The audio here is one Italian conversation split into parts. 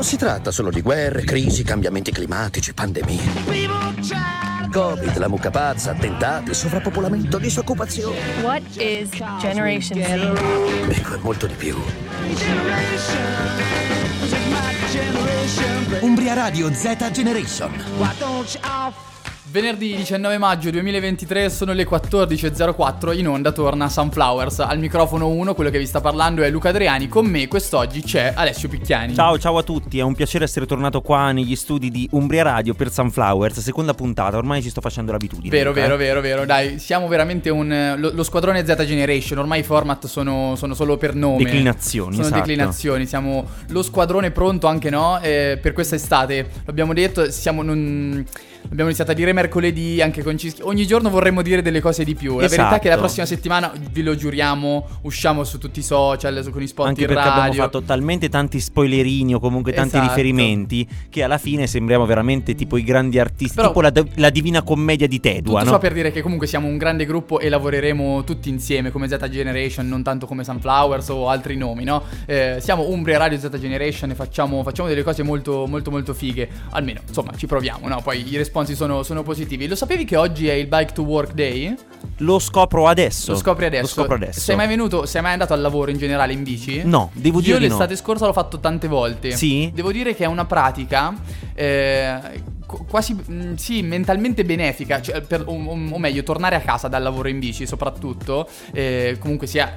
Non si tratta solo di guerre, crisi, cambiamenti climatici, pandemie. Covid, la mucca pazza, attentati, sovrappopolamento, disoccupazione. What is Generation Z? Ecco, è molto di più. Umbria Radio Z Generation. Venerdì 19 maggio 2023 sono le 14.04 in onda torna Sunflowers al microfono 1 quello che vi sta parlando è Luca Adriani con me quest'oggi c'è Alessio Picchiani Ciao ciao a tutti è un piacere essere tornato qua negli studi di Umbria Radio per Sunflowers seconda puntata ormai ci sto facendo l'abitudine Vero Luca, vero eh. vero vero dai siamo veramente un lo, lo squadrone Z Generation ormai i format sono, sono solo per nome Declinazioni, sono esatto. declinazioni siamo lo squadrone pronto anche no eh, per quest'estate l'abbiamo detto siamo non Abbiamo iniziato a dire mercoledì anche con Cischi. Ogni giorno vorremmo dire delle cose di più. La verità è che la Esatto. prossima settimana, vi lo giuriamo, usciamo su tutti i social, su- con i spot anche in perché radio. abbiamo fatto talmente tanti spoilerini o comunque tanti Esatto. riferimenti che alla fine sembriamo veramente tipo i grandi artisti, Però- tipo la, la divina commedia di Tedua, Tutto no? ciò per dire che comunque siamo un grande gruppo e lavoreremo tutti insieme come Z Generation, non tanto come Sunflowers o altri nomi, no? Eh, siamo Umbria Radio Z Generation e facciamo, facciamo delle cose molto, molto, molto fighe. Almeno, insomma, ci proviamo, no? Poi i responsi sono, sono positivi. Lo sapevi che oggi è il Bike to Work Day? Lo scopro adesso. Lo scopri adesso. Lo scopro adesso. Sei mai venuto, sei mai andato al lavoro in generale in bici? No, devo Io dire di no. l'estate scorsa l'ho fatto tante volte. Sì? Devo dire che è una pratica eh, qu- quasi mm, sì, mentalmente benefica, cioè, per- o, o- o meglio, tornare a casa dal lavoro in bici, soprattutto, eh, comunque sia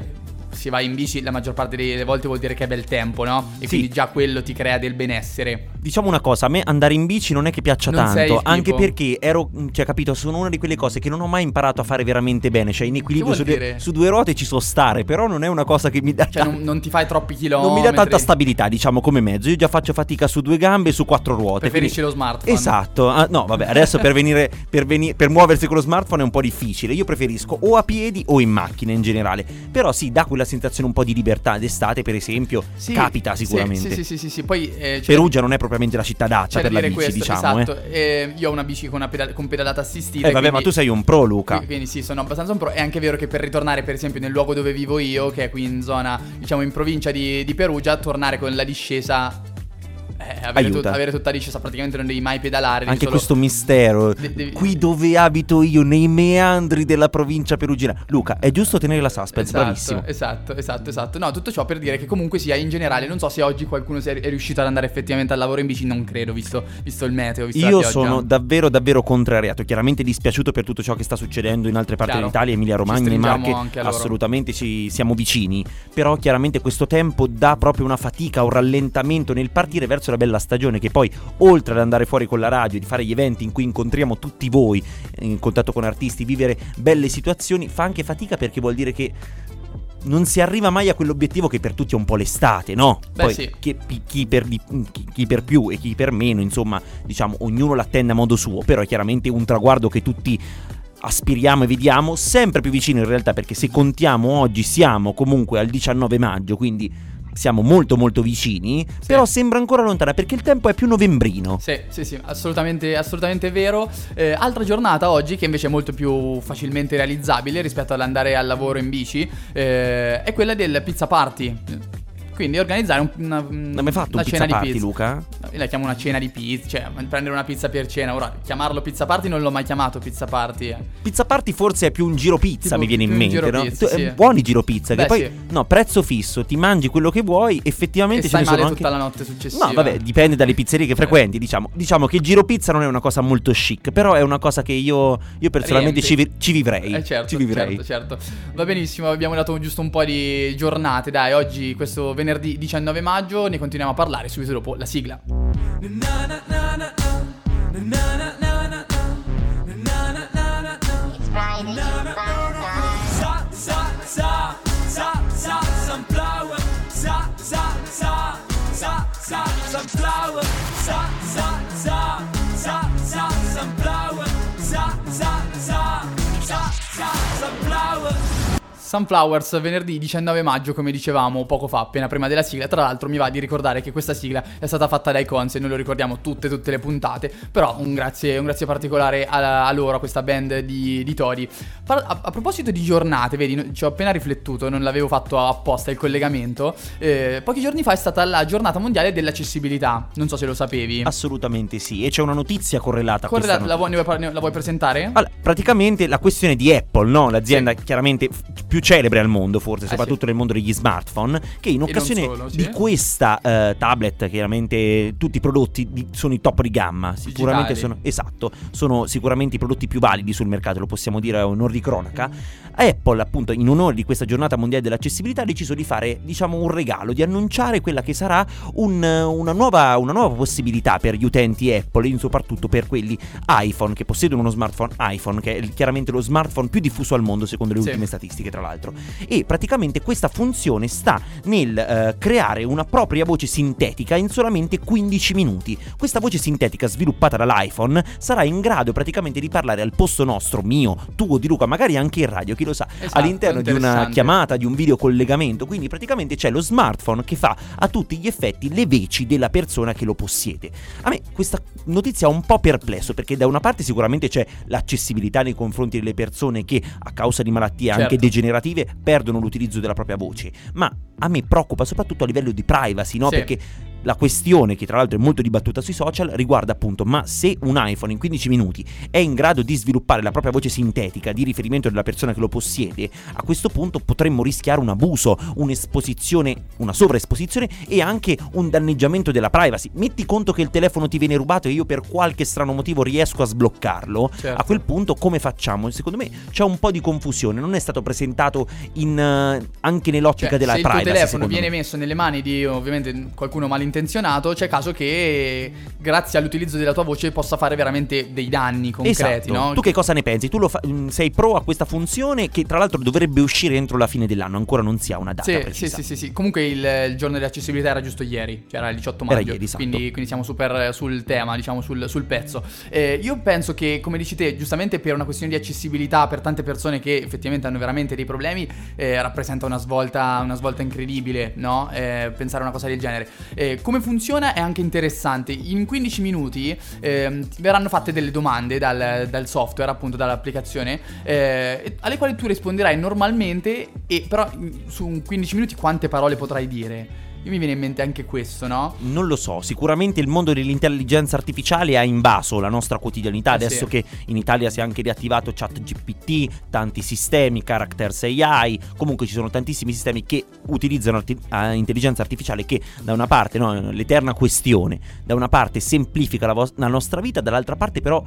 si va in bici la maggior parte delle volte vuol dire che è bel tempo, no? E Sì. quindi già quello ti crea del benessere. Diciamo una cosa, a me andare in bici non è che piaccia Non tanto, anche perché ero, cioè capito, sono una di quelle cose che non ho mai imparato a fare veramente bene, cioè in equilibrio su due, su due ruote ci so stare, però non è una cosa che mi dà Cioè non, non ti fai troppi chilometri. non mi dà tanta stabilità, diciamo, come mezzo. Io già faccio fatica su due gambe e su quattro ruote. Preferisci quindi- lo smartphone. Esatto, Ah, no, vabbè, adesso per venire per, veni- per muoversi con lo smartphone è un po' difficile. Io preferisco o a piedi o in macchina in generale. Però sì, dà quella sensazione un po' di libertà. D'estate, per esempio, Sì, capita sicuramente. Sì, sì, sì, sì, sì. Poi eh, Perugia non è propriamente la città adatta per la bici, questo, diciamo. esatto. Eh. Eh, io ho una bici con, una pedal- con pedalata assistita. Eh, vabbè, quindi- ma tu sei un pro, Luca. Quindi, quindi sì, sono abbastanza un pro. È anche vero che per ritornare, per esempio, nel luogo dove vivo io, che è qui in zona, diciamo, in provincia di, di Perugia, tornare con la discesa. Eh, avere, Aiuta. tut- avere tutta la discesa praticamente non devi mai pedalare. Anche solo- questo mistero. De- devi- Qui dove abito io, nei meandri della provincia perugina. Luca, è giusto tenere la suspense, Esatto, bravissimo. esatto, esatto, esatto. No, tutto ciò per dire che comunque sia in generale, non so se oggi qualcuno è riuscito ad andare effettivamente al lavoro in bici, non credo, visto, visto il meteo, visto la Io sono davvero davvero contrariato, chiaramente dispiaciuto per tutto ciò che sta succedendo in altre parti Chiaro. d'Italia, Emilia Romagna Marche, assolutamente ci siamo vicini, però chiaramente questo tempo dà proprio una fatica, un rallentamento nel partire verso la bella stagione che poi oltre ad andare fuori con la radio, di fare gli eventi in cui incontriamo tutti voi in contatto con artisti, vivere belle situazioni, fa anche fatica perché vuol dire che non si arriva mai a quell'obiettivo che per tutti è un po' l'estate, no? Beh, Poi sì. chi, chi per di- chi- chi per più e chi per meno, insomma, diciamo, ognuno l'attende a modo suo, però è chiaramente un traguardo che tutti aspiriamo e vediamo sempre più vicino in realtà, perché se contiamo oggi siamo comunque al 19 maggio, quindi siamo molto molto vicini, però sembra ancora lontana perché il tempo è più novembrino. Sì, sì, sì, assolutamente, assolutamente vero. Eh, altra giornata oggi, che invece è molto più facilmente realizzabile rispetto all'andare al lavoro in bici, eh, è quella del pizza party. Quindi organizzare un- una, Non hai mai fatto una un cena pizza di party, pizza. Luca? Io la chiamo una cena di pizza, cioè prendere una pizza per cena. Ora, chiamarlo pizza party non l'ho mai chiamato pizza party. eh. Pizza party forse è più un giro pizza, Tipo mi viene in mente, giro no? pizza, Tu- sì. eh, Buoni giro pizza, Beh, che poi sì. no, prezzo fisso, ti mangi quello che vuoi, effettivamente E ce ne sono anche tutta la notte successiva. No, vabbè, dipende dalle pizzerie che frequenti, diciamo. Diciamo che il giro pizza non è una cosa molto chic, però è una cosa che io, io personalmente ci, ci vivrei. Eh certo, ci vivrei. certo, certo. Va benissimo, abbiamo dato giusto un po' di giornate. Dai, oggi, questo venerdì 19 maggio, ne continuiamo a parlare subito dopo la sigla. Sunflower Sunflowers venerdì 19 maggio, come dicevamo poco fa, appena prima della sigla. Tra l'altro mi va di ricordare che questa sigla è stata fatta dai Cons e noi lo ricordiamo tutte, tutte le puntate. Però un grazie, un grazie particolare a, a, loro, a questa band di, di Tori. A, a, proposito di giornate, vedi, ci ho appena riflettuto, non l'avevo fatto apposta il collegamento. Eh, pochi giorni fa è stata la giornata mondiale dell'accessibilità. Non so se lo sapevi. Assolutamente sì. E c'è una notizia correlata a Correlata, questa la, vuoi, la vuoi presentare? Allora, praticamente la questione di Apple, no? l'azienda sì. chiaramente più celebre al mondo, forse, eh soprattutto sì. nel mondo degli smartphone, che in occasione solo, sì. di questa uh, tablet, chiaramente tutti i prodotti di, sono i top di gamma, sicuramente sono, esatto, sono sicuramente i prodotti più validi sul mercato, lo possiamo dire a onor di cronaca. Apple, appunto, in onore di questa giornata mondiale dell'accessibilità, ha deciso di fare, diciamo, un regalo, di annunciare quella che sarà un, una, nuova, una nuova possibilità per gli utenti Apple, e soprattutto per quelli iPhone che possiedono uno smartphone iPhone, che è chiaramente lo smartphone più diffuso al mondo secondo le sì. ultime statistiche, tra l'altro. E praticamente questa funzione sta nel uh, creare una propria voce sintetica in solamente 15 minuti. Questa voce sintetica sviluppata dall'iPhone sarà in grado praticamente di parlare al posto nostro, mio, tuo, di Luca, magari anche in radio, chi lo sa, esatto, all'interno di una chiamata, di un video collegamento. Quindi praticamente c'è lo smartphone che fa a tutti gli effetti le veci della persona che lo possiede. A me questa notizia ha un po' perplesso perché da una parte sicuramente c'è l'accessibilità nei confronti delle persone che a causa di malattie certo. anche degenerative perdono l'utilizzo della propria voce, ma a me preoccupa soprattutto a livello di privacy, no? Sì. Perché la questione, che tra l'altro è molto dibattuta sui social, riguarda appunto ma se un iPhone in 15 minuti è in grado di sviluppare la propria voce sintetica di riferimento della persona che lo possiede, a questo punto potremmo rischiare un abuso, un'esposizione, una sovraesposizione e anche un danneggiamento della privacy. Metti conto che il telefono ti viene rubato e io per qualche strano motivo riesco a sbloccarlo, certo. a quel punto come facciamo? Secondo me c'è un po' di confusione, non è stato presentato in, uh, anche nell'ottica cioè, della privacy. Se il telefono viene me. messo nelle mani di ovviamente qualcuno malintenzionato, intenzionato, c'è caso che grazie all'utilizzo della tua voce possa fare veramente dei danni concreti, esatto. no? Tu che cosa ne pensi? Tu fa- mm, sei pro a questa funzione che tra l'altro dovrebbe uscire entro la fine dell'anno, ancora non si ha una data sì, precisa. Sì, sì, sì, sì. Comunque il, il giorno dell'accessibilità era giusto ieri, cioè era il 18 maggio. Era ieri, esatto. quindi, quindi, siamo super sul tema, diciamo sul, sul pezzo. Eh, io penso che, come dici te, giustamente per una questione di accessibilità per tante persone che effettivamente hanno veramente dei problemi, eh, rappresenta una svolta, una svolta incredibile, no? Eh, pensare a una cosa del genere. Eh, come funziona è anche interessante. In 15 minuti eh, verranno fatte delle domande dal, dal software, appunto dall'applicazione, eh, alle quali tu risponderai normalmente, e però su 15 minuti quante parole potrai dire? Io mi viene in mente anche questo, no? Non lo so, sicuramente il mondo dell'intelligenza artificiale ha invaso la nostra quotidianità, eh adesso sì. che in Italia si è anche riattivato ChatGPT, tanti sistemi, Characters AI, comunque ci sono tantissimi sistemi che utilizzano arti- uh, intelligenza artificiale che da una parte, no, l'eterna questione, da una parte semplifica la, vo- la nostra vita, dall'altra parte però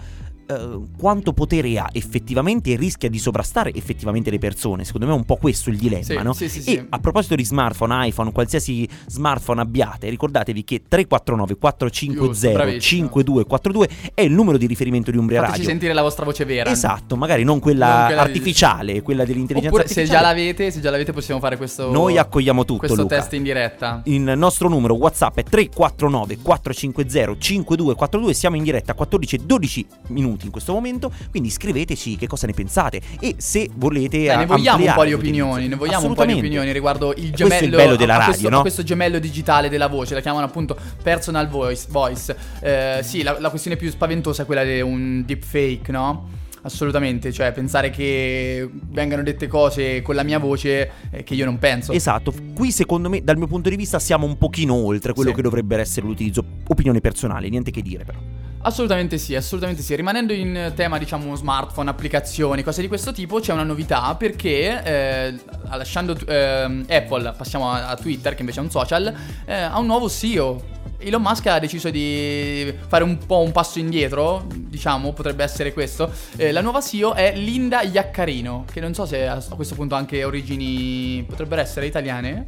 Uh, quanto potere ha effettivamente e rischia di sovrastare effettivamente le persone. Secondo me è un po' questo il dilemma, sì, no? Sì, sì, e a proposito di smartphone, iPhone, qualsiasi smartphone abbiate, ricordatevi che 349 450 5242 è il numero di riferimento di Umbria Fateci Radio. sentire la vostra voce vera. Esatto, magari non quella, non quella artificiale, di... quella dell'intelligenza Oppure artificiale. se già l'avete, se già l'avete possiamo fare questo Noi accogliamo tutto, questo Luca. test in diretta. Il nostro numero WhatsApp è 349 450 5242, siamo in diretta a 14 e 12 minuti in questo momento quindi scriveteci che cosa ne pensate e se volete Dai, ne vogliamo un po' di opinioni, ne vogliamo un po' di opinioni riguardo il gemello questo è il bello della radio, questo, no? questo gemello digitale della voce, la chiamano appunto personal voice, voice. Eh, sì, la, la questione più spaventosa è quella di un deepfake, no? Assolutamente, cioè pensare che vengano dette cose con la mia voce eh, che io non penso. Esatto, qui secondo me dal mio punto di vista siamo un pochino oltre quello sì. che dovrebbe essere l'utilizzo. Opinione personale, niente che dire però. Assolutamente sì, assolutamente sì. Rimanendo in tema, diciamo, smartphone, applicazioni, cose di questo tipo, c'è una novità perché, eh, lasciando eh, Apple, passiamo a, a, Twitter, che invece è un social, eh, ha un nuovo CEO. Elon Musk ha deciso di fare un po' un passo indietro, diciamo, potrebbe essere questo. Eh, la nuova CEO è Linda Iaccarino, che non so se a questo punto ha anche origini potrebbero essere italiane.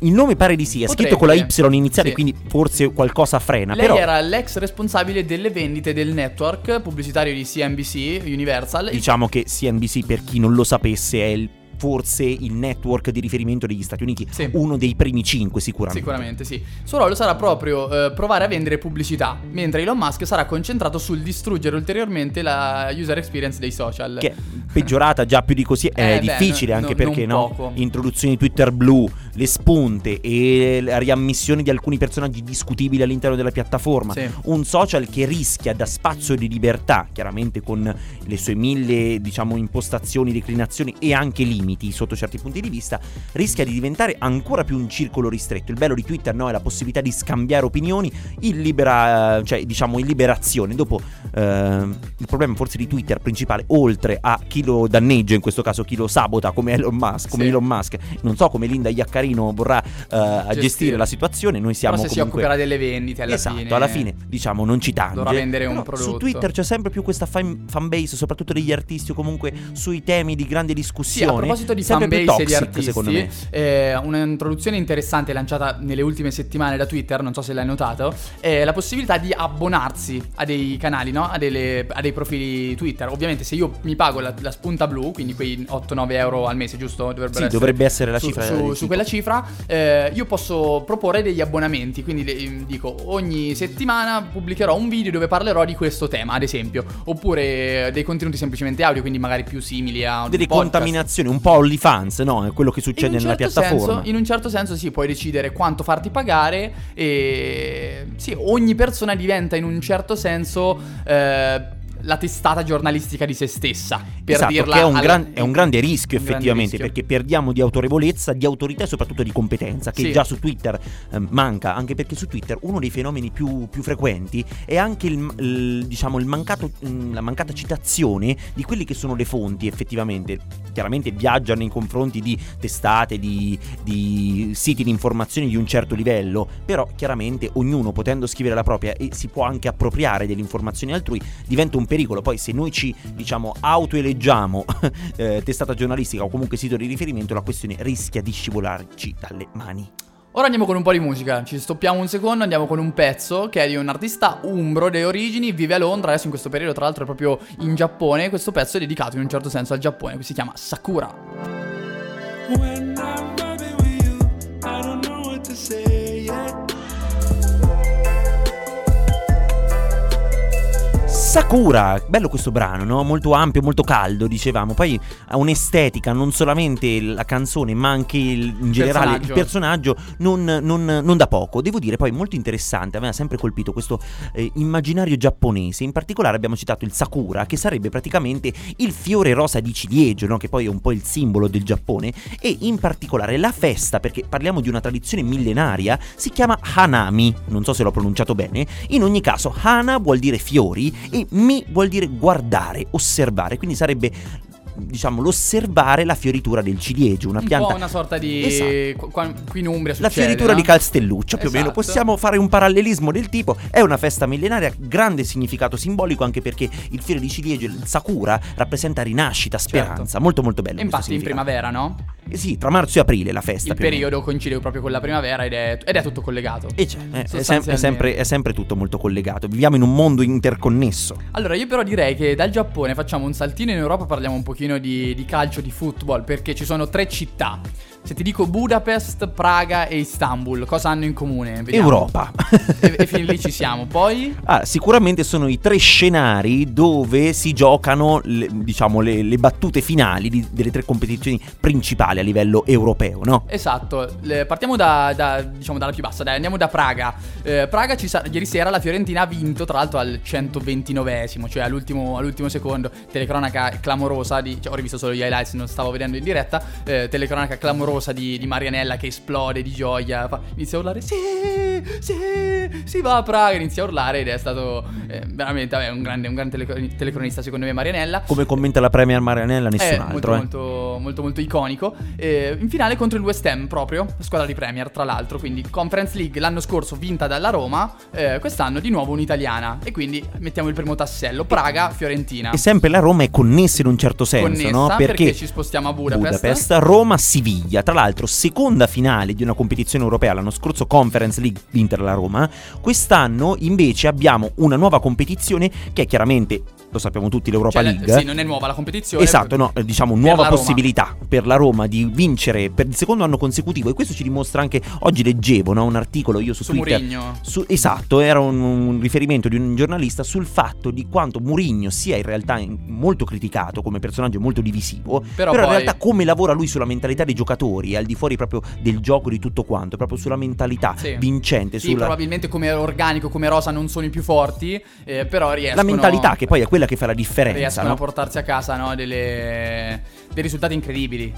Il nome pare di sì, è Potrebbe. scritto con la Y iniziale, Sì. quindi forse qualcosa frena. Lei però era l'ex responsabile delle vendite del network pubblicitario di CNBC Universal. diciamo che CNBC, per chi non lo sapesse, è il forse il network di riferimento degli Stati Uniti, Sì. uno dei primi cinque sicuramente. Sicuramente sì. Suo ruolo sarà proprio eh, provare a vendere pubblicità, mentre Elon Musk sarà concentrato sul distruggere ulteriormente la user experience dei social. Che è peggiorata già più di così è Eh, beh, difficile no- anche no- perché no? poco. Introduzione di Twitter blu, le spunte e la riammissione di alcuni personaggi discutibili all'interno della piattaforma. Sì. Un social che rischia da spazio di libertà, chiaramente con le sue mille, diciamo, impostazioni, declinazioni e anche limiti sotto certi punti di vista, rischia di diventare ancora più un circolo ristretto. Il bello di Twitter no, è la possibilità di scambiare opinioni in libera, cioè diciamo in liberazione. Dopo ehm, il problema forse di Twitter principale, oltre a chi lo danneggia, in questo caso chi lo sabota come Elon Musk, come Sì. Elon Musk, non so come Linda Iaccarino vorrà eh, gestire. La situazione, noi siamo Però se si comunque... occuperà delle vendite alla esatto, fine. alla fine diciamo non ci tange. dovrà vendere un prodotto. Su Twitter c'è sempre più questa fan, fanbase, soprattutto degli artisti o comunque sui temi di grande Sì, discussione. a proposito di sempre più fanbase e di toxic, secondo me. artisti, eh, un'introduzione interessante lanciata nelle ultime settimane da Twitter, non so se l'hai notato, è la possibilità di abbonarsi a dei canali, no? a, delle- a dei profili Twitter. Ovviamente se io mi pago la, la spunta blu, quindi quei 8-9 euro al mese, giusto? Dovrebbero Sì, essere dovrebbe essere la su, cifra Su, su tipo. quella cifra, eh, io posso proporre degli abbonamenti, quindi le- dico ogni settimana pubblicherò un video dove parlerò di questo tema, ad esempio, oppure dei contenuti semplicemente audio, quindi magari più simili a Delle podcast. contaminazioni, un po' OnlyFans, no? È quello che succede un nella certo piattaforma. senso- in un certo senso sì, puoi decidere quanto farti pagare e sì, ogni persona diventa in un certo senso eh, la testata giornalistica di se stessa. Per esatto, dirla è un, alla- gran- è un grande rischio un grande effettivamente, rischio. perché perdiamo di autorevolezza, di autorità e soprattutto di competenza, che Sì. già su Twitter eh, manca, anche perché su Twitter uno dei fenomeni più, più frequenti è anche il, il- diciamo, il mancato, mm, la mancata citazione di quelle che sono le fonti effettivamente. Chiaramente viaggiano in confronti di testate, di, di siti di informazioni di un certo livello, però chiaramente ognuno potendo scrivere la propria e si può anche appropriare delle informazioni altrui, diventa un pericolo. Poi se noi ci diciamo autoeleggiamo eh, testata giornalistica o comunque sito di riferimento, la questione rischia di scivolarci dalle mani. Ora andiamo con un po' di musica, ci stoppiamo un secondo, andiamo con un pezzo che è di un artista umbro delle origini, vive a Londra, adesso in questo periodo tra l'altro è proprio in Giappone, questo pezzo è dedicato in un certo senso al Giappone, si chiama Sakura. When Sakura, bello questo brano, no? Molto ampio, molto caldo, dicevamo. Poi ha un'estetica, non solamente la canzone, ma anche il- in generale il personaggio, non, non- non da poco. Devo dire, poi molto interessante. A me ha sempre colpito questo eh, immaginario giapponese. In particolare abbiamo citato il Sakura, che sarebbe praticamente il fiore rosa di ciliegio, no? Che poi è un po' il simbolo del Giappone. E in particolare la festa, perché parliamo di una tradizione millenaria, si chiama Hanami. Non so se l'ho pronunciato bene. In ogni caso, Hana vuol dire fiori e Mi vuol dire guardare, osservare. Quindi sarebbe, diciamo, l'osservare la fioritura del ciliegio, una Un pianta. po' una sorta di... Esatto. qui in Umbria La succede, fioritura no? di Calstelluccio, più o meno. Esatto. Possiamo fare un parallelismo del tipo. È una festa millenaria, grande significato simbolico, anche perché il fiore di ciliegio, il Sakura, rappresenta rinascita, speranza. Certo. Molto, molto bello. E infatti in primavera, no? Eh Sì, tra marzo e aprile la festa. Il periodo coincide proprio con la primavera ed è, ed è tutto collegato. E c'è, eh, è, sem- è sempre, è sempre tutto molto collegato. Viviamo in un mondo interconnesso. Allora, io però direi che dal Giappone facciamo un saltino in Europa, parliamo un pochino di, di calcio, di football, perché ci sono tre città. Se ti dico Budapest, Praga e Istanbul, cosa hanno in comune? Vediamo. Europa. E, e fin lì ci siamo. Poi... Ah, sicuramente sono i tre scenari dove si giocano le, diciamo, le, le battute finali di- delle tre competizioni principali a livello europeo, no? Esatto, le- partiamo da, da- diciamo dalla più bassa, dai, andiamo da Praga. Eh, Praga sa- ieri sera la Fiorentina ha vinto, tra l'altro al 129esimo, cioè all'ultimo, all'ultimo secondo, telecronaca clamorosa di... Cioè, ho rivisto solo gli highlights, non stavo vedendo in diretta, eh, telecronaca clamorosa di, di Marianella che esplode di gioia, fa- inizia a urlare sì, sì, si va a Praga, inizia a urlare ed è stato eh, veramente vabbè, un grande, un grande telecro- telecronista secondo me Marianella. Come commenta la Premier Marianella, nessun È altro. Eh, molto, eh. molto, molto, molto iconico. Eh, in finale contro il West Ham, proprio, squadra di Premier, tra l'altro. Quindi Conference League l'anno scorso vinta dalla Roma, eh, quest'anno di nuovo un'italiana. E quindi mettiamo il primo tassello: Praga, Fiorentina. E sempre la Roma è connessa in un certo senso, Connessa no? perché ci spostiamo a Budapest. Roma, Siviglia. Tra l'altro, seconda finale di una competizione europea. L'anno scorso Conference League vinta dalla Roma. Quest'anno invece abbiamo una nuova competizione che è chiaramente lo sappiamo tutti, l'Europa Cioè, League. Sì, non è nuova la competizione. Esatto, no, eh, diciamo per nuova Roma. possibilità per la Roma di vincere per il secondo anno consecutivo e questo ci dimostra anche, oggi leggevo no, un articolo io su, Su Twitter. Su- esatto, era un, un riferimento di un giornalista sul fatto di quanto Mourinho sia in realtà in- molto criticato come personaggio molto divisivo, Però però, in poi- realtà come lavora lui sulla mentalità dei giocatori, al di fuori proprio del gioco di tutto quanto, proprio sulla mentalità Sì. vincente, Sì, sulla probabilmente come organico, come rosa non sono i più forti, eh, però riescono... la mentalità che poi è quella che fa la differenza, riescono no? a portarsi a casa no, delle- dei risultati incredibili.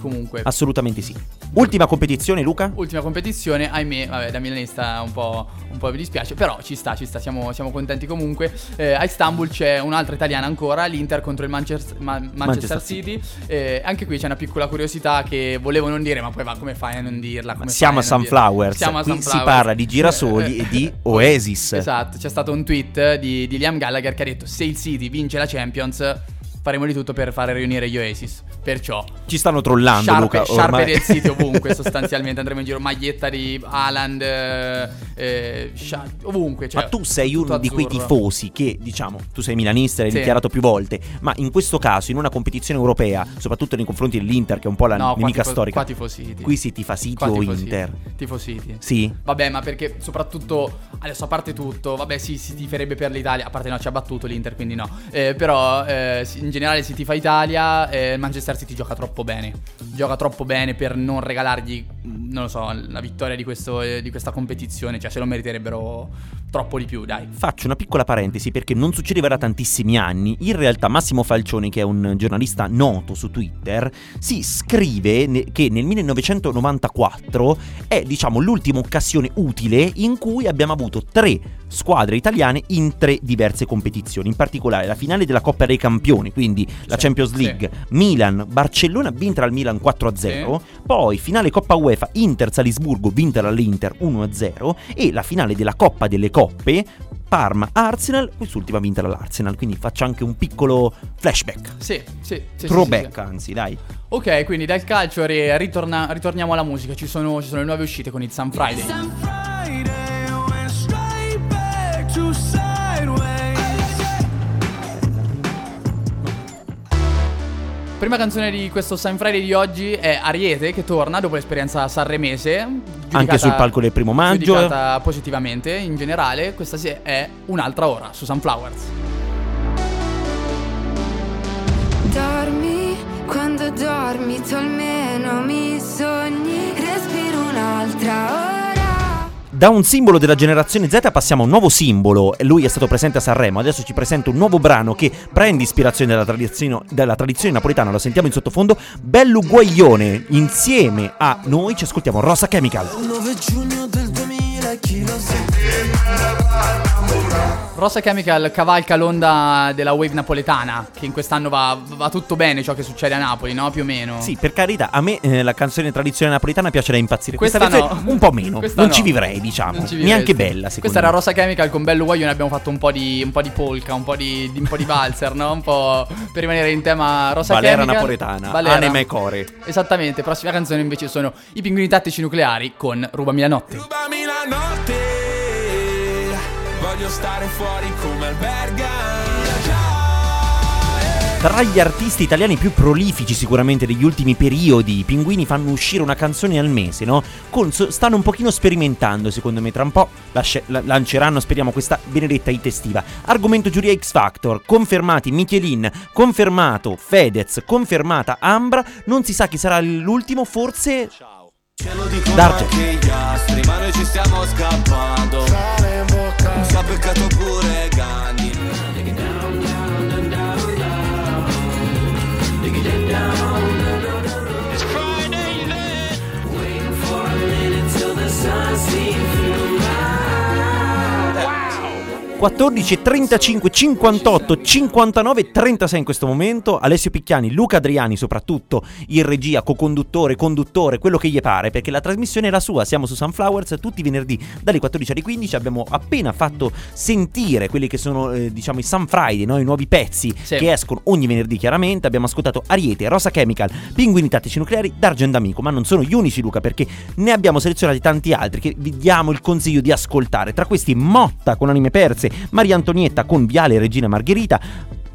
Comunque. Assolutamente sì. Ultima competizione, Luca? Ultima competizione, ahimè, vabbè, da milanista un po', un po' mi dispiace, però ci sta, ci sta, siamo, siamo contenti comunque. Eh, a Istanbul c'è un'altra italiana ancora, l'Inter contro il Manchester, Ma- Manchester Manchester City. Eh, anche qui c'è una piccola curiosità che volevo non dire, ma poi va, come fai a non dirla? Siamo a? Sunflowers, Siamo a qui si Sunflowers. parla di girasoli e di Oasis. Esatto, c'è stato un tweet di, di Liam Gallagher che ha detto se il City vince la Champions faremo di tutto per fare riunire gli Oasis. Perciò Ci stanno trollando, sciarpe, Luca. sciarpe del sito ovunque sostanzialmente andremo in giro maglietta di Haaland eh, eh, scia- ovunque cioè, ma tu sei uno di quei azzurro. tifosi che, diciamo, tu sei milanista, l'hai Sì. dichiarato più volte, ma in questo caso, in una competizione europea, soprattutto nei confronti dell'Inter, che è un po' la no, nemica tifo- storica, qua tifo City qui si tifa City o tifo Inter? City. Tifo City Sì? Vabbè, ma perché soprattutto adesso a parte tutto, vabbè, sì, si tiferebbe per l'Italia, a parte no, ci ha battuto l'Inter, quindi no. Eh, però eh, in generale si tifa Italia, eh, Manchester City gioca troppo bene. Gioca troppo bene per non regalargli, non lo so, la vittoria di, questo, eh, di questa competizione, cioè se lo meriterebbero troppo di più, dai. Faccio una piccola parentesi perché non succedeva da tantissimi anni. In realtà Massimo Falcioni, che è un giornalista noto su Twitter, si scrive che nel 1994 è, diciamo, l'ultima occasione utile in cui abbiamo avuto tre squadre italiane in tre diverse competizioni. In particolare la finale della Coppa dei Campioni, quindi la Sì, Champions sì. League, Milan, Barcellona vinta al Milan 4-0, poi finale Coppa UEFA Inter Salisburgo vinta dall'Inter 1-0 e la finale della Coppa delle Coppe Parma Arsenal, quest'ultima vinta dall'Arsenal, quindi faccio anche un piccolo flashback. Sì, sì, sì, Throwback, sì, sì. anzi, dai. Ok, quindi dal calcio ri- ritorna- ritorniamo alla musica. Ci sono, ci sono le nuove uscite con il Sun Friday. Friday Prima canzone di questo Sun Friday di oggi è Ariete che torna dopo l'esperienza sanremese. Anche sul palco del primo maggio. Giudicata positivamente in generale. Questa è un'altra ora su Sunflowers. Dormi, quando dormi tu almeno mi sogni, respiro un'altra ora. Da un simbolo della generazione Z passiamo a un nuovo simbolo. Lui è stato presente a Sanremo, adesso ci presenta un nuovo brano che prende ispirazione dalla tradizione, dalla tradizione napoletana, lo sentiamo in sottofondo. Bello Guaglione, insieme a noi ci ascoltiamo Rosa Chemical. 9 giugno del 2000, chi lo sa? Rossa Chemical cavalca l'onda della wave napoletana. Che in quest'anno va, va tutto bene ciò che succede a Napoli, no? Più o meno. Sì, per carità, a me eh, la canzone tradizionale napoletana piace da impazzire. Questa Questa, no. un po' meno, Questa non no. ci vivrei, diciamo. Non ci Neanche bella, secondo Questa era me. Rossa Chemical con Bello Guaglione abbiamo fatto un po' di, un po' di polka, un po' di, di- un po' di valzer, no? Un po' per rimanere in tema Rossa Valera Chemical. napoletana, Valera. anima e core. Esattamente, prossima canzone invece sono I pinguini tattici nucleari con Rubami la notte. Rubami la notte, voglio stare fuori come alberga. Tra gli artisti italiani più prolifici sicuramente degli ultimi periodi, i Pinguini fanno uscire una canzone al mese, no? Con- so- stanno un pochino sperimentando, secondo me, tra un po' lasce- la- lanceranno, speriamo, questa benedetta hit estiva. Argomento giuria X Factor, confermati Michelin, confermato Fedez, confermata Ambra, non si sa chi sarà l'ultimo, forse... Ce lo dicono Darge. anche gli astri, ma noi ci stiamo scappando. Ci ha beccato 14, 35, 58, 59, 36 in questo momento. Alessio Picchiani, Luca Adriani soprattutto, in regia, co-conduttore, conduttore, quello che gli pare, perché la trasmissione è la sua. Siamo su Sunflowers tutti i venerdì dalle 14 alle 15. Abbiamo appena fatto sentire quelli che sono, eh, diciamo, i Sun Friday, no? i nuovi pezzi Sì. che escono ogni venerdì chiaramente. Abbiamo ascoltato Ariete, Rosa Chemical, Pinguini Tattici Nucleari, D'Argent Amico, ma non sono gli unici Luca, perché ne abbiamo selezionati tanti altri che vi diamo il consiglio di ascoltare. Tra questi Motta con Anime Perse, Maria Antonietta con Viale Regina Margherita,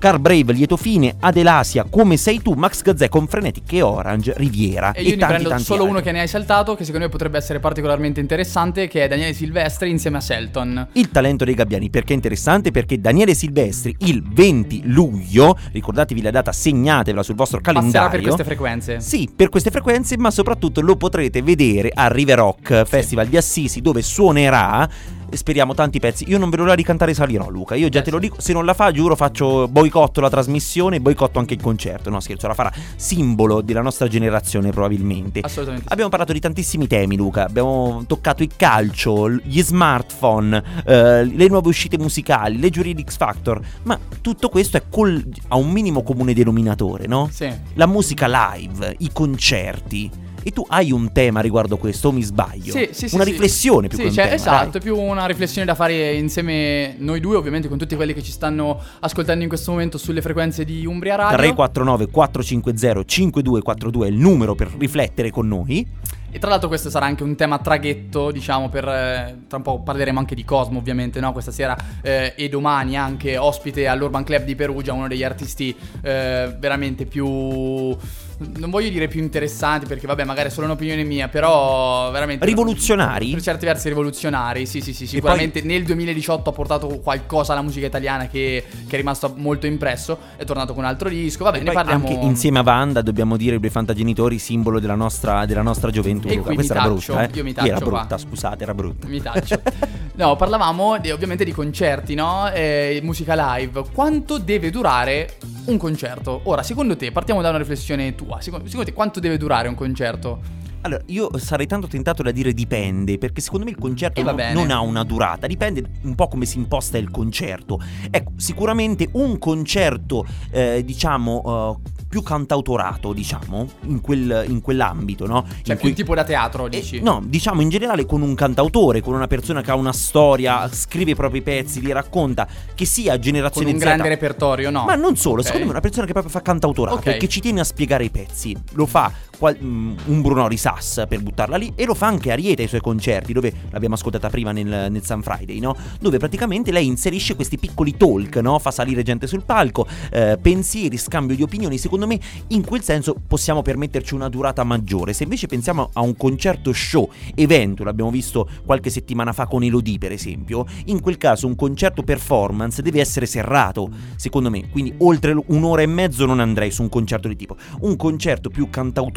Car Brave, Lieto Fine, Adelasia, Come sei tu, Max Gazzè con Frenetic e Orange, Riviera E e, io ne tanti prendo tanti solo uno altri. che ne hai saltato, che secondo me potrebbe essere particolarmente interessante, che è Daniele Silvestri insieme a Selton. Il talento dei gabbiani, perché è interessante? Perché Daniele Silvestri il 20 luglio, ricordatevi la data, segnatevela sul vostro Passerà calendario. per queste frequenze. Sì, per queste frequenze, ma soprattutto lo potrete vedere al River Rock Festival di Assisi, dove suonerà. E Speriamo tanti pezzi. Io non vedo l'ora di cantare Salirò, Luca. Io già Eh te lo dico. Se non la fa, giuro, faccio boicotto la trasmissione, boicotto anche il concerto. No, scherzo, la farà. Simbolo della nostra generazione, probabilmente. Assolutamente. Abbiamo parlato di tantissimi temi, Luca. Abbiamo toccato il calcio, gli smartphone, eh, le nuove uscite musicali, le giurie di X Factor. Ma tutto questo è col- a un minimo comune denominatore, no? Sì. La musica live, i concerti. E tu hai un tema riguardo questo, o mi sbaglio? Sì, sì, sì, Una sì. riflessione più Sì, che cioè, tema, esatto, dai. è più una riflessione da fare insieme noi due, ovviamente con tutti quelli che ci stanno ascoltando in questo momento sulle frequenze di Umbria Radio. 349 450 5242 è il numero per riflettere con noi. E tra l'altro questo sarà anche un tema traghetto, diciamo, per... eh, tra un po' parleremo anche di Cosmo, ovviamente, no? Questa sera eh, e domani anche ospite all'Urban Club di Perugia, uno degli artisti eh, veramente più... Non voglio dire più interessanti perché vabbè magari è solo un'opinione mia, però veramente... Rivoluzionari? Per certi versi rivoluzionari, sì sì sì, sicuramente nel 2018 ha portato qualcosa alla musica italiana che, che è rimasto molto impresso, è tornato con un altro disco, vabbè E ne poi parliamo... anche insieme a Wanda dobbiamo dire i due fantagenitori simbolo della nostra, della nostra gioventù. E qui Questa mi era taccio, brutta, eh? io mi Sì, era taccio qua. brutta, scusate, era brutta. Mi taccio. No, parlavamo di- ovviamente di concerti, no? Eh, musica live. Quanto deve durare un concerto? Ora, secondo te, partiamo da una riflessione tua. Secondo, secondo te, quanto deve durare un concerto? Allora, io sarei tanto tentato da dire dipende, perché secondo me il concerto E va non, non ha una durata, dipende un po' come si imposta il concerto. Ecco, sicuramente un concerto, eh, diciamo, eh, più cantautorato, diciamo, in, quel- in quell'ambito, no? Cioè, in più tipo da teatro, Eh, dici? no, diciamo in generale con un cantautore, con una persona che ha una storia, scrive i propri pezzi, li racconta, che sia Con generazione un Z. grande repertorio, no? Ma non solo, Ok. secondo me è una persona che proprio fa cantautorato Ok. e che ci tiene a spiegare i pezzi. Lo fa qual- mm, un Bruno Risas per buttarla lì e lo fa anche Ariete ai suoi concerti, dove l'abbiamo ascoltata prima nel, nel Sun Friday, no? Dove praticamente lei inserisce questi piccoli talk, no? Fa salire gente sul palco, eh, pensieri, scambio di opinioni. Secondo me in quel senso possiamo permetterci una durata maggiore. Se invece pensiamo a un concerto show, evento, l'abbiamo visto qualche settimana fa con Elodie per esempio, in quel caso un concerto performance deve essere serrato, secondo me. Quindi oltre un'ora e mezzo non andrei su un concerto di tipo. Un concerto più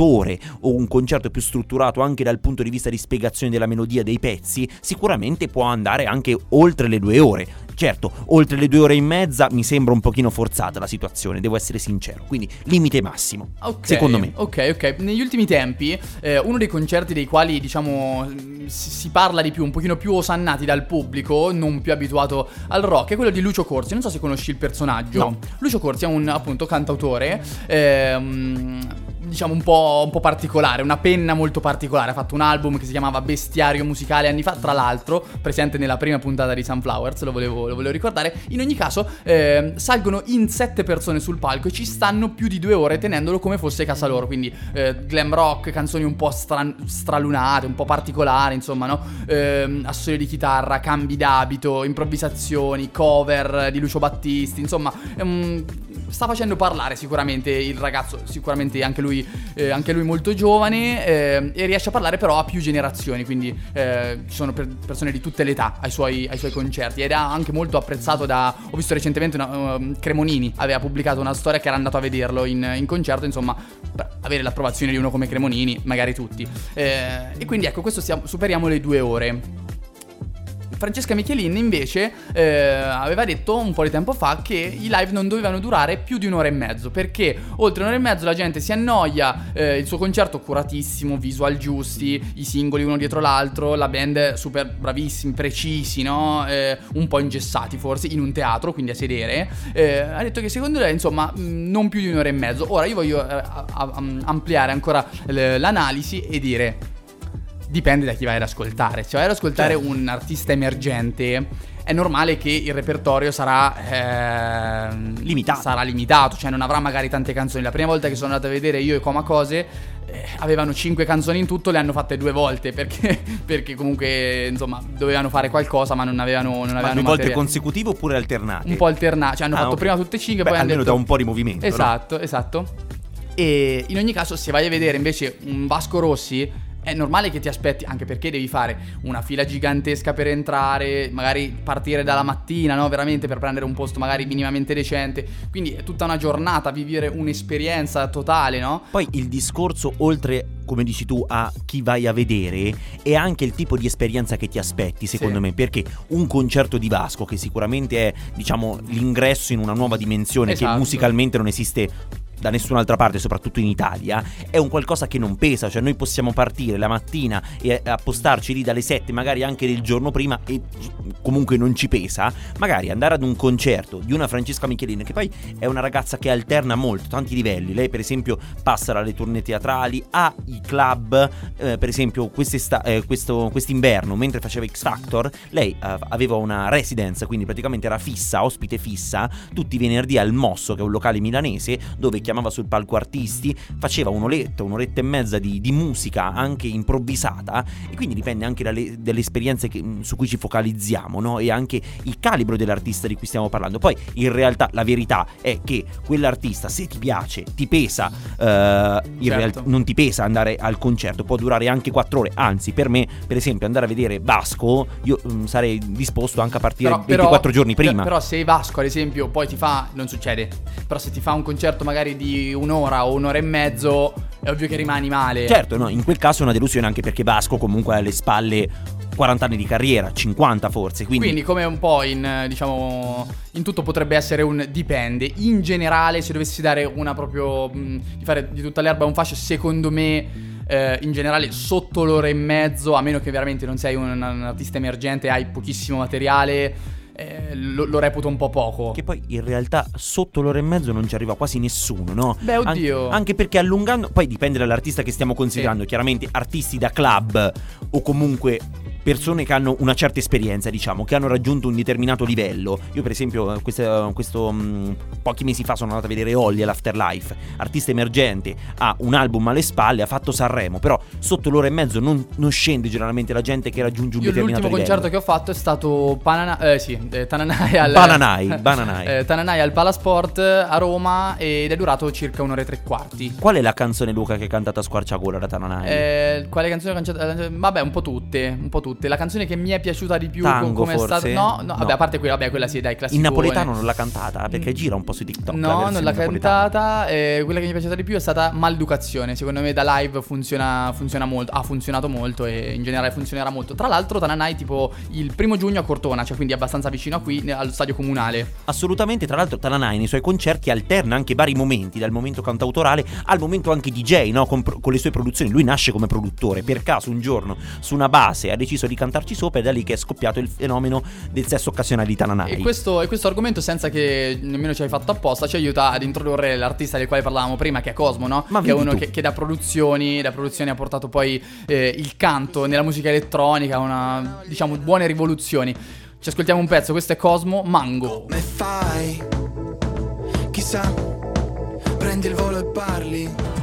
cantautore o un concerto più strutturato anche dal punto di vista di spiegazione della melodia dei pezzi, sicuramente può andare anche oltre le due ore. Certo, oltre le due ore e mezza mi sembra un pochino forzata la situazione, devo essere sincero. Quindi limite massimo. Ok, Secondo me. Ok, ok. Negli ultimi tempi, eh, uno dei concerti dei quali, diciamo, si, si parla di più, un pochino più osannati dal pubblico, non più abituato al rock, è quello di Lucio Corsi. Non so se conosci il personaggio. No. Lucio Corsi è un, appunto, cantautore. ehm, Diciamo un po', un po' particolare, una penna molto particolare. Ha fatto un album che si chiamava Bestiario Musicale anni fa, tra l'altro, presente nella prima puntata di Sunflowers, lo volevo, lo volevo ricordare. In ogni caso, ehm, salgono in sette persone sul palco e ci stanno più di due ore tenendolo come fosse casa loro. Quindi eh, glam rock, canzoni un po' stra- stralunate, un po' particolari, insomma, no? Ehm, assoli di chitarra, cambi d'abito, improvvisazioni, cover di Lucio Battisti, insomma, è un- sta facendo parlare sicuramente il ragazzo, sicuramente anche lui, eh, anche lui molto giovane eh, e riesce a parlare però a più generazioni, quindi eh, ci sono per- persone di tutte le età ai suoi, ai suoi concerti ed è anche molto apprezzato da... Ho visto recentemente una, um, Cremonini aveva pubblicato una storia che era andato a vederlo in, in concerto, insomma, avere l'approvazione di uno come Cremonini, magari tutti. Eh, e quindi ecco, questo stiamo- superiamo le due ore. Francesca Michelin invece eh, aveva detto un po' di tempo fa che i live non dovevano durare più di un'ora e mezzo perché oltre un'ora e mezzo la gente si annoia, eh, il suo concerto curatissimo, visual giusti, i singoli uno dietro l'altro, la band super bravissimi, precisi, no? Eh, un po' ingessati forse in un teatro, quindi a sedere. Eh, ha detto che secondo lei insomma mh, non più di un'ora e mezzo. Ora io voglio eh, ampliare ancora l'analisi e dire dipende da chi vai ad ascoltare. Se vai ad ascoltare Certo. un artista emergente, è normale che il repertorio sarà ehm, Limitato. Sarà limitato, cioè non avrà magari tante canzoni. La prima volta che sono andato a vedere io e Coma Cose, eh, avevano cinque canzoni in tutto, le hanno fatte due volte perché, perché comunque insomma dovevano fare qualcosa ma non avevano, non Ma avevano due volte consecutive oppure alternate? un po' alternati, cioè hanno Ah, fatto ok. prima tutte e cinque Beh, poi hanno almeno detto da un po' di movimento. no? Esatto, esatto. E in ogni caso, se vai a vedere invece un Vasco Rossi, è normale che ti aspetti, anche perché devi fare una fila gigantesca per entrare, magari partire dalla mattina, no? Veramente per prendere un posto magari minimamente decente. Quindi è tutta una giornata, vivere un'esperienza totale, no? Poi il discorso, oltre, come dici tu, a chi vai a vedere, è anche il tipo di esperienza che ti aspetti, secondo Sì. me. Perché un concerto di Vasco, che sicuramente è, diciamo, l'ingresso in una nuova dimensione che Esatto. musicalmente non esiste da nessun'altra parte, soprattutto in Italia, è un qualcosa che non pesa, cioè noi possiamo partire la mattina e appostarci lì dalle 7, magari anche del giorno prima e comunque non ci pesa, magari andare ad un concerto di una Francesca Michelin che poi è una ragazza che alterna molto, tanti livelli, lei per esempio passa dalle tournée teatrali a i club, eh, per esempio eh, questo, quest'inverno mentre faceva X Factor, lei eh, aveva una residence, quindi praticamente era fissa, ospite fissa, tutti i venerdì al Mosso, che è un locale milanese, dove chiamava sul palco artisti, faceva un'oretta, un'oretta e mezza di, di musica anche improvvisata e quindi dipende anche dalle, dalle esperienze che- su cui ci focalizziamo, no? E anche il calibro dell'artista di cui stiamo parlando. Poi in realtà la verità è che quell'artista, se ti piace, ti pesa, eh, in Certo. realtà non ti pesa andare al concerto, può durare anche 4 ore, anzi per me, per esempio, andare a vedere Vasco, io mm, sarei disposto anche a partire 24 giorni prima. Però se Vasco, ad esempio, poi ti fa. Non succede. Però se ti fa un concerto magari di un'ora o un'ora e mezzo, è ovvio che rimani male. Certo, no, in quel caso è una delusione anche perché Vasco comunque ha alle spalle 40 anni di carriera, 50 forse, quindi, Quindi, come un po' in, diciamo, in tutto potrebbe essere un dipende. In generale, se dovessi dare una proprio, mh, di fare di tutta l'erba un fascio, secondo me, eh, in generale, sotto l'ora e mezzo, a meno che veramente non sei un, un artista emergente, hai pochissimo materiale, eh, lo, lo reputo un po' poco. che poi in realtà sotto l'ora e mezzo non ci arriva quasi nessuno, no? Beh, An- oddio. anche perché allungando, poi dipende dall'artista che stiamo considerando, chiaramente artisti da club o comunque persone che hanno una certa esperienza, diciamo, che hanno raggiunto un determinato livello. Io per esempio queste- questo, mh, pochi mesi fa sono andato a vedere Olly all'Afterlife, artista emergente, ha un album alle spalle, ha fatto Sanremo, però sotto l'ora e mezzo non, non scende generalmente la gente che raggiunge un Io determinato l'ultimo livello. concerto che ho fatto è stato Panana- eh, sì, eh, Tananai al Bananai, Bananai. eh, Tananai al Palasport a Roma ed è durato circa un'ora e tre quarti. Qual è la canzone Luca che hai cantato a squarciagola da Tananai? Eh, quale canzone ho cancellato? Eh, Vabbè, un po' tutte, un po' tutte. La canzone che mi è piaciuta di più Tango, co- come è forse? stata No, no, No. vabbè, a parte quella, vabbè, quella sì, dai, classico. In napoletano non l'ha cantata perché gira un po' su TikTok. la No, versione non l'ha cantata. eh, quella che mi è piaciuta di più è stata Malducazione. Secondo me da live funziona, funziona molto. Ha funzionato molto e in generale funzionerà molto. Tra l'altro, Tananai, tipo il primo giugno a Cortona, cioè quindi abbastanza vicino a qui, allo stadio comunale. Assolutamente, tra l'altro Tananai nei suoi concerti alterna anche vari momenti, dal momento cantautorale al momento anche DJ, no? con, con le sue produzioni. Lui nasce come produttore, per caso un giorno su una base ha deciso di cantarci sopra ed è da lì che è scoppiato il fenomeno del sesso occasionale di Tananai. E questo, e questo argomento, senza che nemmeno ci hai fatto apposta, ci aiuta ad introdurre l'artista del quale parlavamo prima, che è Cosmo, no? Ma che è uno che, che da produzioni, da produzioni ha portato poi eh, il canto nella musica elettronica, una, diciamo, buone rivoluzioni. Ci ascoltiamo un pezzo, questo è Cosmo Mango. Come fai? Chissà, prendi il volo e parli.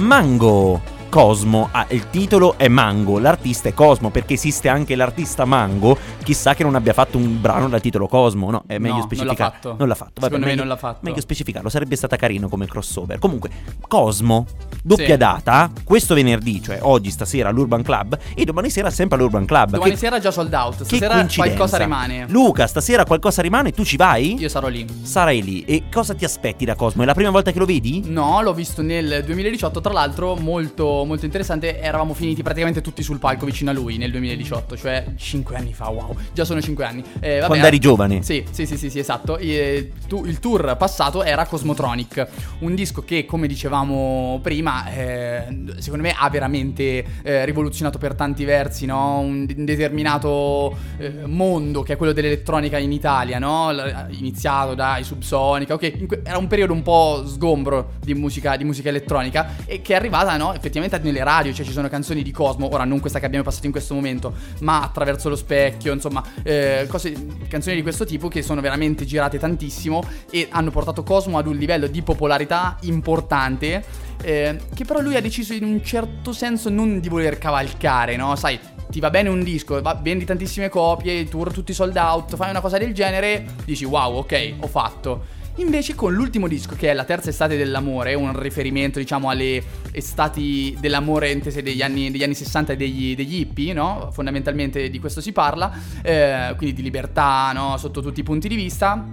Mango Cosmo, ah, il titolo è Mango, l'artista è Cosmo perché esiste anche l'artista Mango, chissà che non abbia fatto un brano dal titolo Cosmo, no, è meglio No, specificare. non l'ha fatto. Non l'ha fatto, vabbè, Secondo me meglio- non l'ha fatto. Meglio specificarlo, sarebbe stata carino come crossover. Comunque, Cosmo, doppia Sì. data, questo venerdì, cioè oggi stasera all'Urban Club e domani sera sempre all'Urban Club. Domani che, sera già sold out, stasera qualcosa rimane. Luca, stasera qualcosa rimane, tu ci vai? Io sarò lì. Sarai lì. E cosa ti aspetti da Cosmo? È la prima volta che lo vedi? No, l'ho visto nel 2018, tra l'altro molto, molto interessante, eravamo finiti praticamente tutti sul palco vicino a lui nel 2018, cioè 5 anni fa, wow, già sono 5 anni. Eh, vabbè, Quando eri giovane. Sì, sì, sì, sì, sì, esatto. E, tu- il tour passato era Cosmotronic, un disco che, come dicevamo prima, eh, secondo me ha veramente eh, rivoluzionato per tanti versi, no? Un, un determinato eh, mondo che è quello dell'elettronica in Italia, no? L- iniziato dai Subsonica, ok, que- era un periodo un po' sgombro di musica, di musica elettronica e che è arrivata, no? Effettivamente sperimentati nelle radio, cioè ci sono canzoni di Cosmo, ora non questa che abbiamo passato in questo momento, ma attraverso lo specchio, insomma, eh, cose, canzoni di questo tipo che sono veramente girate tantissimo e hanno portato Cosmo ad un livello di popolarità importante. eh, che però lui ha deciso in un certo senso non di voler cavalcare, no? Sai, ti va bene un disco, va- vendi tantissime copie, tour tutti sold out, fai una cosa del genere, dici wow, ok, ho fatto. Invece con l'ultimo disco, che è la terza estate dell'amore, un riferimento diciamo alle estati dell'amore intese degli anni, degli anni 60 e degli, degli hippie, no? Fondamentalmente di questo si parla, eh, quindi di libertà, no? Sotto tutti i punti di vista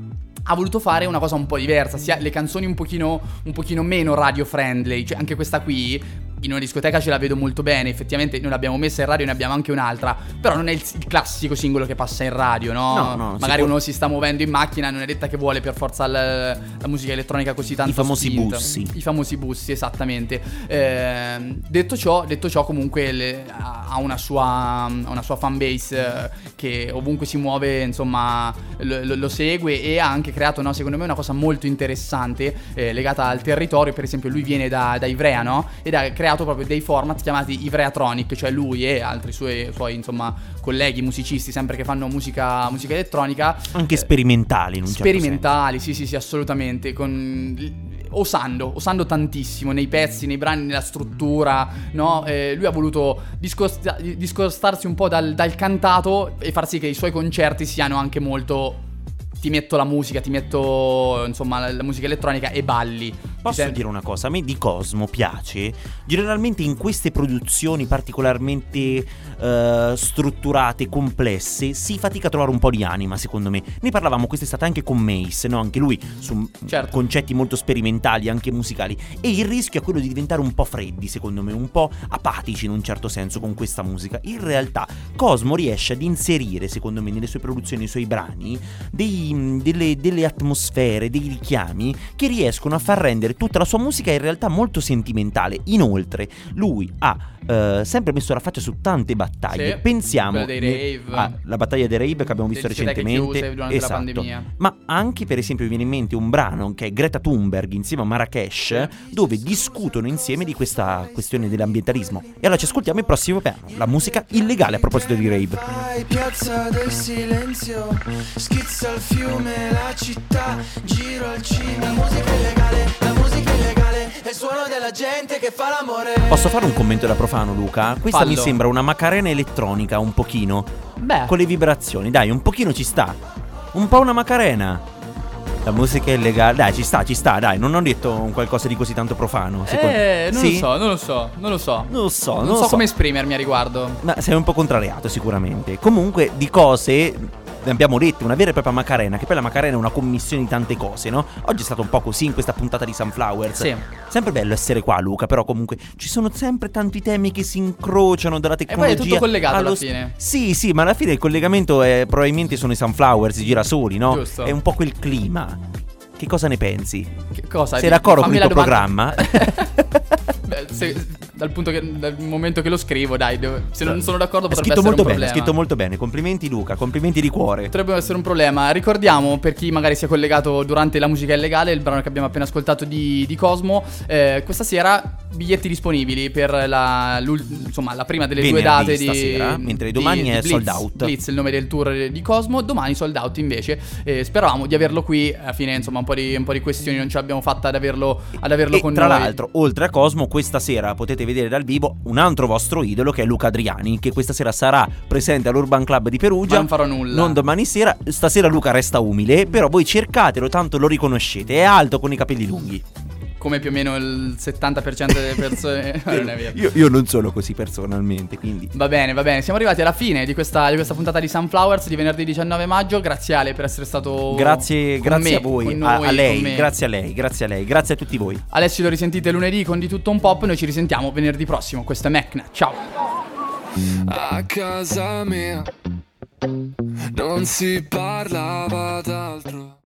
ha voluto fare una cosa un po' diversa, sia le canzoni un pochino, un pochino meno radio friendly, cioè anche questa qui in una discoteca ce la vedo molto bene, effettivamente noi l'abbiamo messa in radio, ne abbiamo anche un'altra, però non è il, il classico singolo che passa in radio, no? No, no, Magari sicur- uno si sta muovendo in macchina, non è detta che vuole per forza l- la musica elettronica così tanto famosi spinta. bussi. I famosi bussi, esattamente. Ehm, detto, ciò, detto ciò, comunque le- ha una sua, una sua fanbase eh, che ovunque si muove, insomma, lo, lo- segue e ha anche creato, no, secondo me, una cosa molto interessante eh, legata al territorio. Per esempio, lui viene da, da Ivrea, no? Ed ha creato proprio dei format chiamati Ivreatronic, cioè lui e altri suoi, suoi insomma, colleghi musicisti, sempre che fanno musica, musica elettronica. Anche eh, sperimentali in un certo senso. Sperimentali, sì, sì, sì, assolutamente. Con... Osando, osando tantissimo nei pezzi, nei brani, nella struttura, no? Eh, lui ha voluto discosta- discostarsi un po' dal, dal cantato e far sì che i suoi concerti siano anche molto. Ti metto la musica, ti metto insomma la, la musica elettronica e balli. Posso senti- dire una cosa? A me di Cosmo piace. Generalmente in queste produzioni particolarmente eh, strutturate, complesse, si fatica a trovare un po' di anima, secondo me. Ne parlavamo quest'estate anche con Mace, no? Anche lui su Certo. concetti molto sperimentali, anche musicali. E il rischio è quello di diventare un po' freddi, secondo me, un po' apatici in un certo senso con questa musica. In realtà, Cosmo riesce ad inserire, secondo me, nelle sue produzioni, nei suoi brani, dei- mm, delle, delle atmosfere, dei richiami che riescono a far rendere tutta la sua musica in realtà molto sentimentale. Inoltre, lui ha eh, sempre messo la faccia su tante battaglie. Sì, Pensiamo rave. Ah, la battaglia dei rave che abbiamo visto recentemente. chiuse durante la esatto. Ma anche, per esempio, mi viene in mente un brano che è Greta Thunberg insieme a Marrakesh, dove discutono insieme di questa questione dell'ambientalismo. E allora ci ascoltiamo il prossimo piano, la musica illegale a proposito di rave. Vai, piazza del silenzio, schizza il fiume, la città, giro al cinema. La musica illegale, la musica illegale, è il suono della gente che fa l'amore. Posso fare un commento da profano, Luca? Questa mi Fallo. sembra una macarena elettronica, un pochino. Beh, Con le vibrazioni, dai, un pochino ci sta. Un po' una macarena. La musica è illegale. Dai, ci sta, ci sta, dai. Non ho detto un qualcosa di così tanto profano. secondo- eh, non Sì? lo so, non lo so, non lo so. Non lo so, non, Non, lo so, come esprimermi a riguardo. Ma sei un po' contrariato sicuramente. Comunque di cose abbiamo dette, una vera e propria Macarena, che poi la Macarena è una commissione di tante cose, no? Oggi è stato un po' così in questa puntata di Sunflowers. Sì. Sempre bello essere qua, Luca, però comunque ci sono sempre tanti temi che si incrociano dalla tecnologia. poi è tutto collegato alla allo s- fine. Sì, sì, ma alla fine il collegamento è probabilmente sono i Sunflowers, i girasoli, no? Giusto. È un po' quel clima. Che cosa ne pensi? Che cosa? Sei d'accordo con il tuo programma? Beh, se- dal, punto che, dal momento che lo scrivo, dai, devo- se non sono d'accordo È potrebbe essere molto un bene, è scritto molto bene. Complimenti Luca, complimenti di cuore. Potrebbe essere un problema. Ricordiamo, per chi magari si è collegato durante la musica illegale, il brano che abbiamo appena ascoltato di, di Cosmo, eh, questa sera biglietti disponibili per la, insomma, la prima delle due Venerdì date di stasera, mentre domani di- è di sold Blitz. out. Blitz, il nome del tour di Cosmo, domani sold out invece. Eh, speravamo di averlo qui, alla fine insomma un po' di, un po' di questioni non ce l'abbiamo fatta ad averlo, ad averlo E con tra noi. l'altro, oltre a Cosmo, questa sera potete vedere dal vivo un altro vostro idolo che è Luca Adriani, che questa sera sarà presente all'Urban Club di Perugia. Ma non farò nulla. Non domani sera. Stasera Luca resta umile, però voi cercatelo, tanto lo riconoscete. È alto con i capelli lunghi. Come più o meno il 70% delle persone. non è vero. Io, io non sono così personalmente, quindi. Va bene, va bene. Siamo arrivati alla fine di questa, di questa puntata di Sunflowers di venerdì 19 maggio. Grazie Ale per essere stato. Grazie, con grazie me, a voi, noi, a lei, con me. grazie a lei, grazie a lei, grazie a tutti voi. Alessio lo risentite lunedì con di tutto un pop. Noi ci risentiamo venerdì prossimo. Questo è Mecna. Ciao. A casa mia non si parlava d'altro.